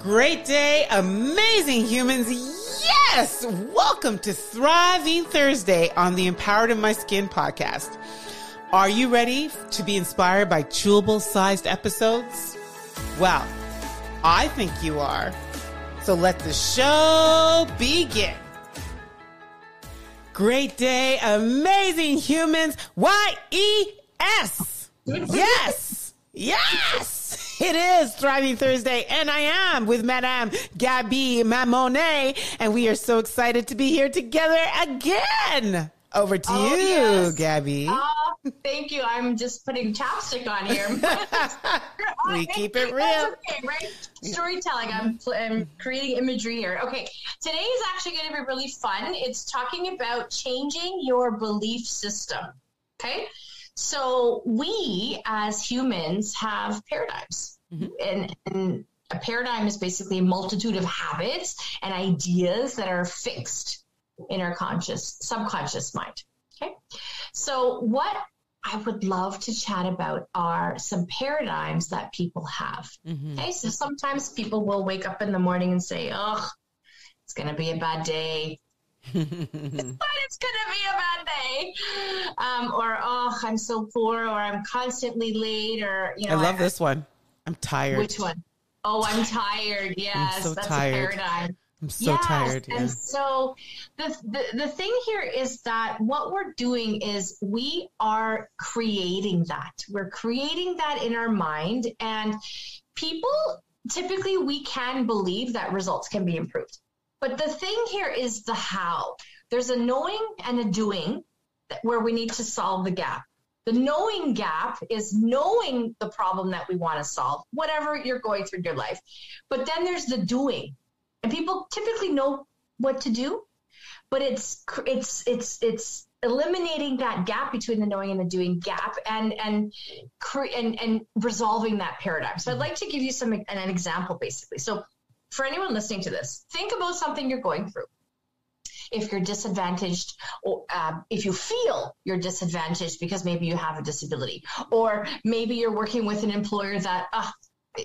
Great day, amazing humans. Yes! Welcome to Thriving Thursday on the Empowered in My Skin podcast. Are you ready to be inspired by chewable sized episodes? Well, I think you are. So let the show begin. Great day, amazing humans. Y E S. Yes. Yes. It is Thriving Thursday, and I am with Madame Gaby Mamonet, and we are so excited to be here together again. Over to Oh, you, yes. Gaby. Uh, thank you. I'm just putting chapstick on here. We keep it real. okay, right? Storytelling. I'm, I'm creating imagery here. Okay. Today is actually going to be really fun. It's talking about changing your belief system. Okay. So we as humans have paradigms. Mhm. And, and a paradigm is basically a multitude of habits and ideas that are fixed in our conscious, subconscious mind. Okay. So, what I would love to chat about are some paradigms that people have. Mhm. Okay. So, sometimes people will wake up in the morning and say, oh, it's going to be a bad day. But it's going to be a bad day. Um, or, oh, I'm so poor, or I'm constantly late, or, you know I love this one. I'm tired. Which one? Oh, I'm tired. Yes, I'm so that's tired. a paradigm. I'm so Yes, tired. Yeah. And so the, the the thing here is that what we're doing is we are creating that. We're creating that in our mind and people typically we can believe that results can be improved. But the thing here is the how. There's a knowing and a doing where we need to solve the gap. The knowing gap is knowing the problem that we want to solve, whatever you're going through in your life. But then there's the doing. And people typically know what to do but it's it's it's it's eliminating that gap between the knowing and the doing gap and and cre- and and resolving that paradigm. So i'd like to give you some an, an example basically. So for anyone listening to this think about something you're going through if you're disadvantaged or uh, if you feel you're disadvantaged because maybe you have a disability. Or maybe you're working with an employer that uh,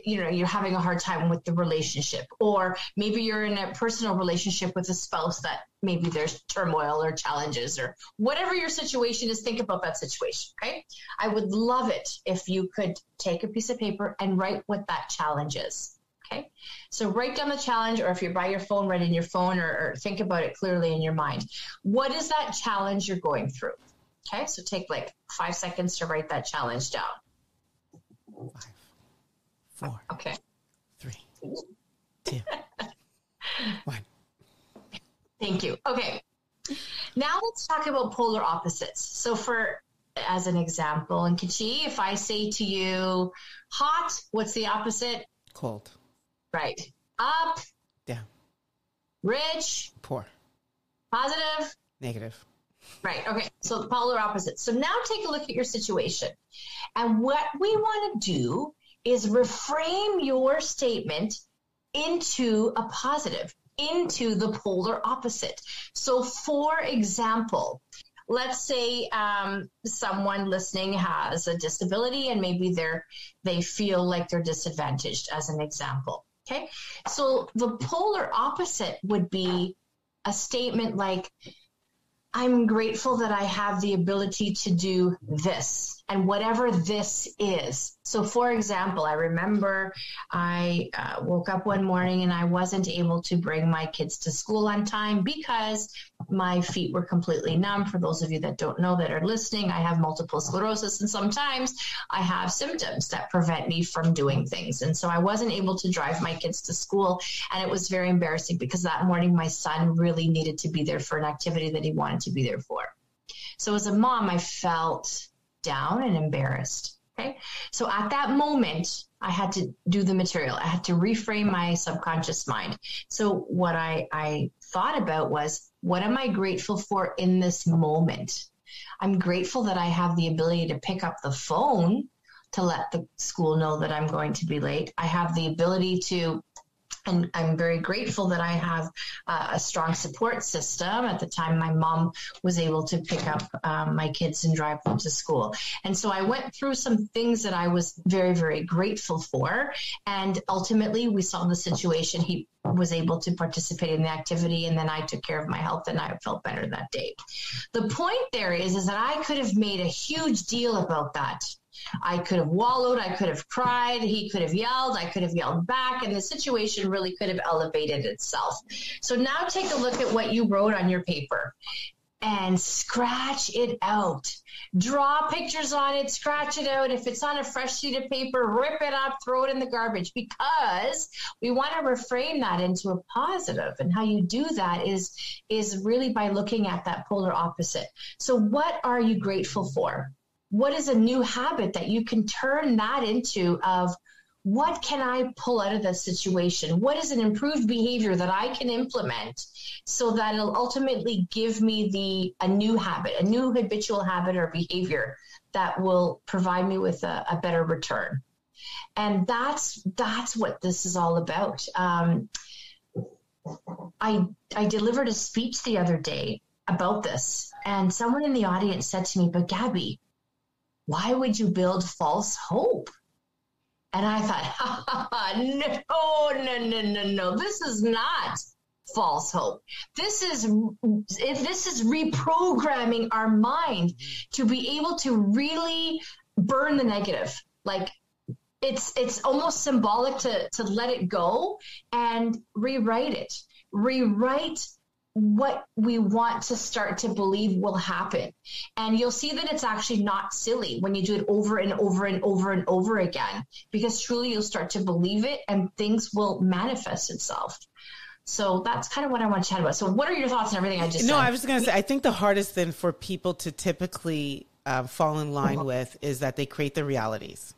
you know you're having a hard time with the relationship. Or maybe you're in a personal relationship with a spouse that maybe there's turmoil or challenges or whatever your situation is think about that situation okay? I would love it if you could take a piece of paper and write what that challenge is okay so write down the challenge or if you're by your phone write in your phone or, or think about it clearly in your mind what is that challenge you're going through okay so take like five seconds to write that challenge down Five, four, okay three, two, one. Thank you. Okay. Now let's talk about polar opposites. So for as an example, Nkechi, if I say to you hot, what's the opposite? Cold, Right. Up, down, rich, poor, positive. negative. Right. Okay. So the polar opposites. So now take a look at your situation. And what we want to do is reframe your statement into a positive, into the polar opposite. So, for example, let's say um, someone listening has a disability and maybe they're they feel like they're disadvantaged as an example okay. So the polar opposite would be a statement like I'm grateful that I have the ability to do this and whatever this is. So, for example, I remember I uh, woke up one morning and I wasn't able to bring my kids to school on time because my feet were completely numb. For those of you that don't know that are listening, I have multiple sclerosis and sometimes I have symptoms that prevent me from doing things. And so I wasn't able to drive my kids to school. And it was very embarrassing because that morning my son really needed to be there for an activity that he wanted to be there for. So as a mom, I felt down and embarrassed. Okay. So at that moment, I had to do the material. I had to reframe my subconscious mind. So what I, I thought about was, what am I grateful for in this moment? I'm grateful that I have the ability to pick up the phone to let the school know that I'm going to be late. I have the ability to and I'm very grateful that I have uh, a strong support system. At the time, my mom was able to pick up um, my kids and drive them to school. And so I went through some things that I was very, very grateful for. And ultimately, we solved the situation. He was able to participate in the activity, and then I took care of my health, and I felt better that day. The point there is, is that I could have made a huge deal about that I could have wallowed, I could have cried, he could have yelled, I could have yelled back, and the situation really could have elevated itself. So now take a look at what you wrote on your paper and scratch it out. Draw pictures on it, scratch it out. If it's on a fresh sheet of paper, rip it up, throw it in the garbage because we want to reframe that into a positive. And how you do that is is really by looking at that polar opposite. So what are you grateful for? What is a new habit that you can turn that into of what can I pull out of this situation? What is an improved behavior that I can implement so that it'll ultimately give me the a new habit, a new habitual habit or behavior that will provide me with a, a better return. And that's that's what this is all about. Um, I I delivered a speech the other day about this, and someone in the audience said to me, "But Gaby, why would you build false hope? And I thought, no, no, no, no, no. This is not false hope. This is this is reprogramming our mind to be able to really burn the negative. Like it's it's almost symbolic to to let it go and rewrite it. Rewrite what we want to start to believe will happen. And you'll see that it's actually not silly when you do it over and over and over and over again, because truly you'll start to believe it and things will manifest itself. So that's kind of what I want to chat about. So, what are your thoughts on everything I just said? no, said? I was going to say, I think the hardest thing for people to typically uh, fall in line mm-hmm. with is that they create the realities.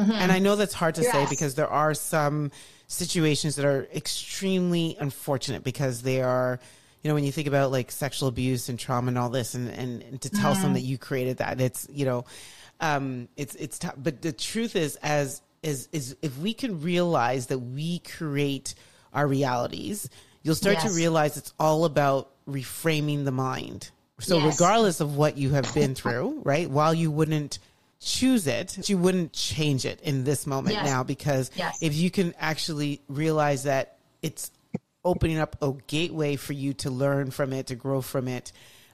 Mm-hmm. And I know that's hard to yes. say because there are some situations that are extremely unfortunate because they are you know, when you think about like sexual abuse and trauma and all this, and, and, and to tell someone that you created that, it's, you know, um, it's, it's tough. But the truth is, as, is, is if we can realize that we create our realities, you'll start yes. to realize it's all about reframing the mind. So yes. regardless of what you have been through, right? While you wouldn't choose it, you wouldn't change it in this moment yes. now because if you can actually realize that it's opening up a gateway for you to learn from it, to grow from it.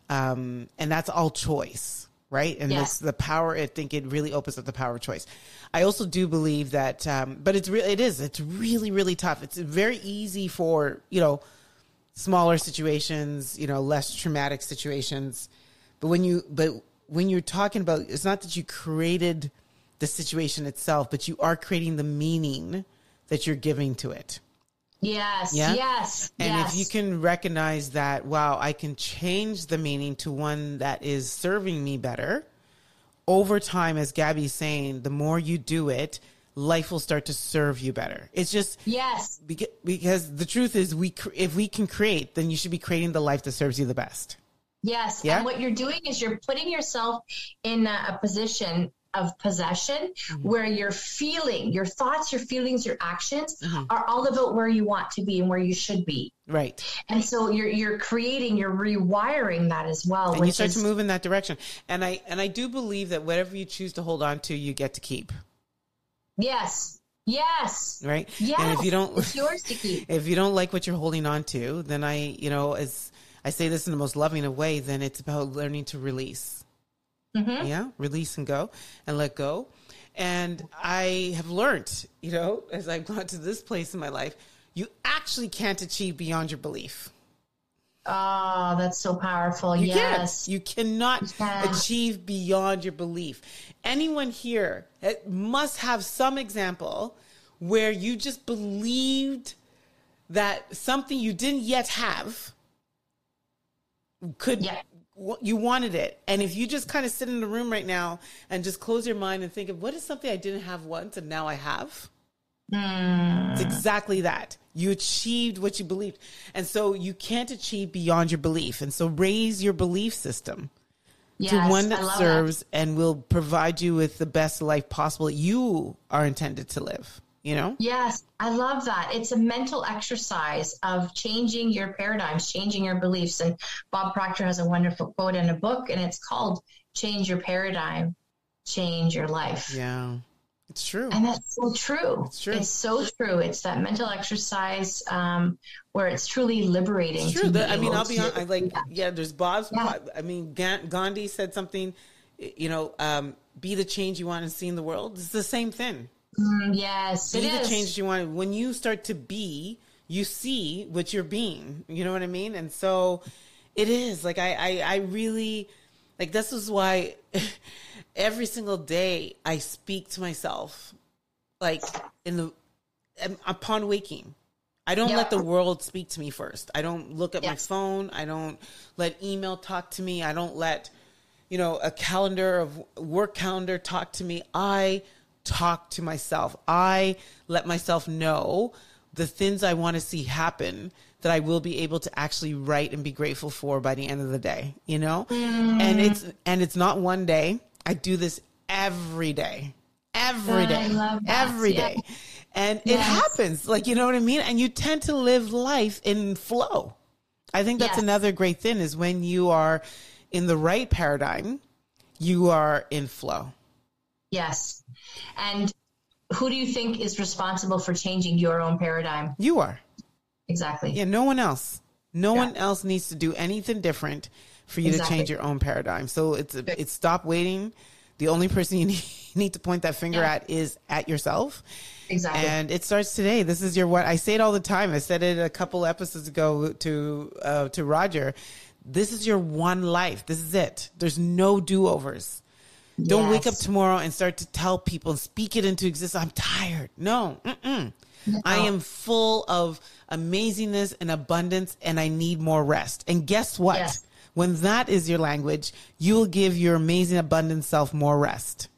Um, and that's all choice, right? And yes. the power, I think it really opens up the power of choice. I also do believe that, um, but it's really, it is, it's really, really tough. It's very easy for, you know, smaller situations, you know, less traumatic situations. But when you, but when you're talking about, it's not that you created the situation itself, but you are creating the meaning that you're giving to it. Yes, yeah? yes. And yes. if you can recognize that, wow, I can change the meaning to one that is serving me better, over time, as Gaby's saying, the more you do it, life will start to serve you better. It's just yes, because the truth is, we if we can create, then you should be creating the life that serves you the best. Yes, yeah? and what you're doing is you're putting yourself in a position of possession mm-hmm. where your feeling, your thoughts, your feelings, your actions mm-hmm. are all about where you want to be and where you should be. Right. And so you're you're creating, you're rewiring that as well. And you start is, to move in that direction. And I and I do believe that whatever you choose to hold on to, you get to keep. Yes. Yes. Right. Yes. And if you don't, it's yours to keep. If you don't like what you're holding on to, then I, you know, as I say this in the most loving of way, then it's about learning to release. Mm-hmm. Yeah, release and go and let go. And I have learned, you know, as I've gone to this place in my life, you actually can't achieve beyond your belief. Oh, that's so powerful. You yes. Can't. You cannot yeah. achieve beyond your belief. Anyone here must have some example where you just believed that something you didn't yet have could yeah you wanted it. And if you just kind of sit in the room right now and just close your mind and think of what is something I didn't have once and now I have? Mm. It's exactly that. You achieved what you believed. And so you can't achieve beyond your belief. And so raise your belief system yes, to one that serves that. and will provide you with the best life possible you are intended to live. You know? Yes, I love that. It's a mental exercise of changing your paradigms, changing your beliefs. And Bob Proctor has a wonderful quote in a book, and it's called Change Your Paradigm, Change Your Life. Yeah. It's true. And that's so true. It's true. It's so true. It's that mental exercise um, where it's truly liberating. It's true. to The- I mean, I'll be honest. I like, Yeah. yeah, there's Bob's. Yeah. I mean, Gandhi said something, you know, um, be the change you want to see in the world. It's the same thing. Mm, yes, Be the is. change you want. When you start to be, you see what you're being. You know what I mean? And so it is like, I, I, I really, like, this is why every single day I speak to myself, like, in the, um, upon waking. I don't Yeah. let the world speak to me first. I don't look at my phone. I don't let email talk to me. I don't let, you know, a calendar of work calendar talk to me. I talk to myself. I let myself know the things I want to see happen that I will be able to actually write and be grateful for by the end of the day, you know? And it's and it's not one day. I do this every day. Every day. Every Yeah. day. And it Yes. happens. Like, you know what I mean? And you tend to live life in flow. I think that's Yes. another great thing is when you are in the right paradigm, you are in flow. Yes. And who do you think is responsible for changing your own paradigm? You are. Exactly. Yeah, no one else. No Yeah. one else needs to do anything different for you Exactly. to change your own paradigm. So it's it's stop waiting. The only person you need, to point that finger Yeah. at is at yourself. Exactly. And it starts today. This is your what I say it all the time. I said it a couple episodes ago to uh, to Roger. This is your one life. This is it. There's no do Don't wake up tomorrow and start to tell people and speak it into existence. I'm tired. No, mm-mm. I am full of amazingness and abundance, and I need more rest. And guess what? Yes. When that is your language, you will give your amazing, abundant self more rest.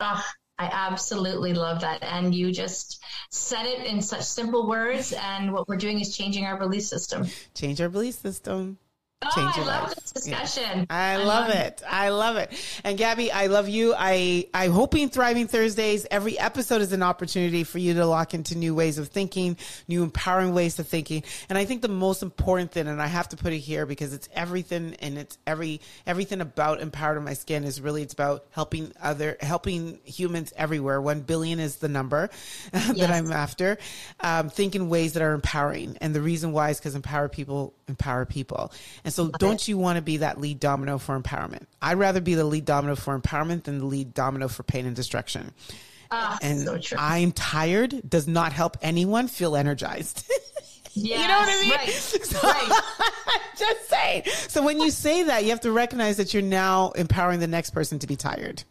Ah, I absolutely love that. And you just said it in such simple words. And what we're doing is changing our belief system. Change our belief system. Oh, Change I your love life. Yeah. discussion. I love it. I love it. And Gaby, I love you. I, I'm hoping Thriving Thursdays, every episode is an opportunity for you to lock into new ways of thinking, new empowering ways of thinking. And I think the most important thing, and I have to put it here because it's everything and it's every, everything about Empowered My Skin is really, it's about helping other, helping humans everywhere. One billion is the number that Yes. I'm after. Um, think in ways that are empowering. And the reason why is because empower people empower people. And so don't you want to be that lead domino for empowerment? I'd rather be the lead domino for empowerment than the lead domino for pain and destruction. Ah, And so. I'm tired does not help anyone feel energized. yes, you know what I mean? Right. So- right. Just saying. So when you say that, you have to recognize that you're now empowering the next person to be tired.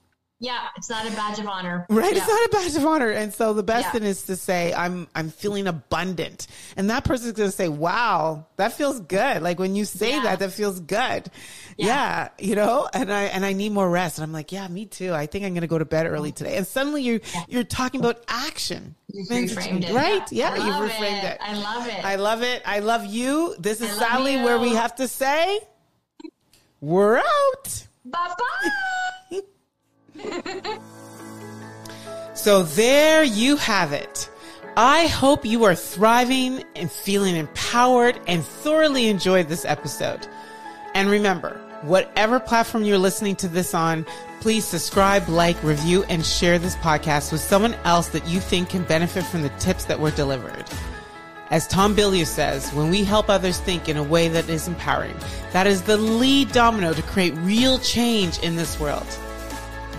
Yeah, it's not a badge of honor. Right? Yeah. It's not a badge of honor. And so the best Yeah. thing is to say, I'm I'm feeling abundant. And that person's gonna say, Wow, that feels good. Like when you say Yeah. that, that feels good. Yeah. You know, and I and I need more rest. And I'm like, Yeah, me too. I think I'm gonna go to bed early today. And suddenly you're you're talking about action. You've reframed it. Right? Yeah, you've reframed it. I love it. I love it. I love you. This is Sally where we have to say we're out. bye bye. So there you have it. I hope you are thriving and feeling empowered and thoroughly enjoyed this episode. And remember, whatever platform you're listening to this on, please subscribe, like, review, and share this podcast with someone else that you think can benefit from the tips that were delivered. As Tom Bilyeu says, when we help others think in a way that is empowering, that is the lead domino to create real change in this world.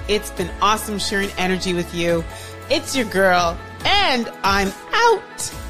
It's been awesome sharing energy with you. It's your girl, and I'm out.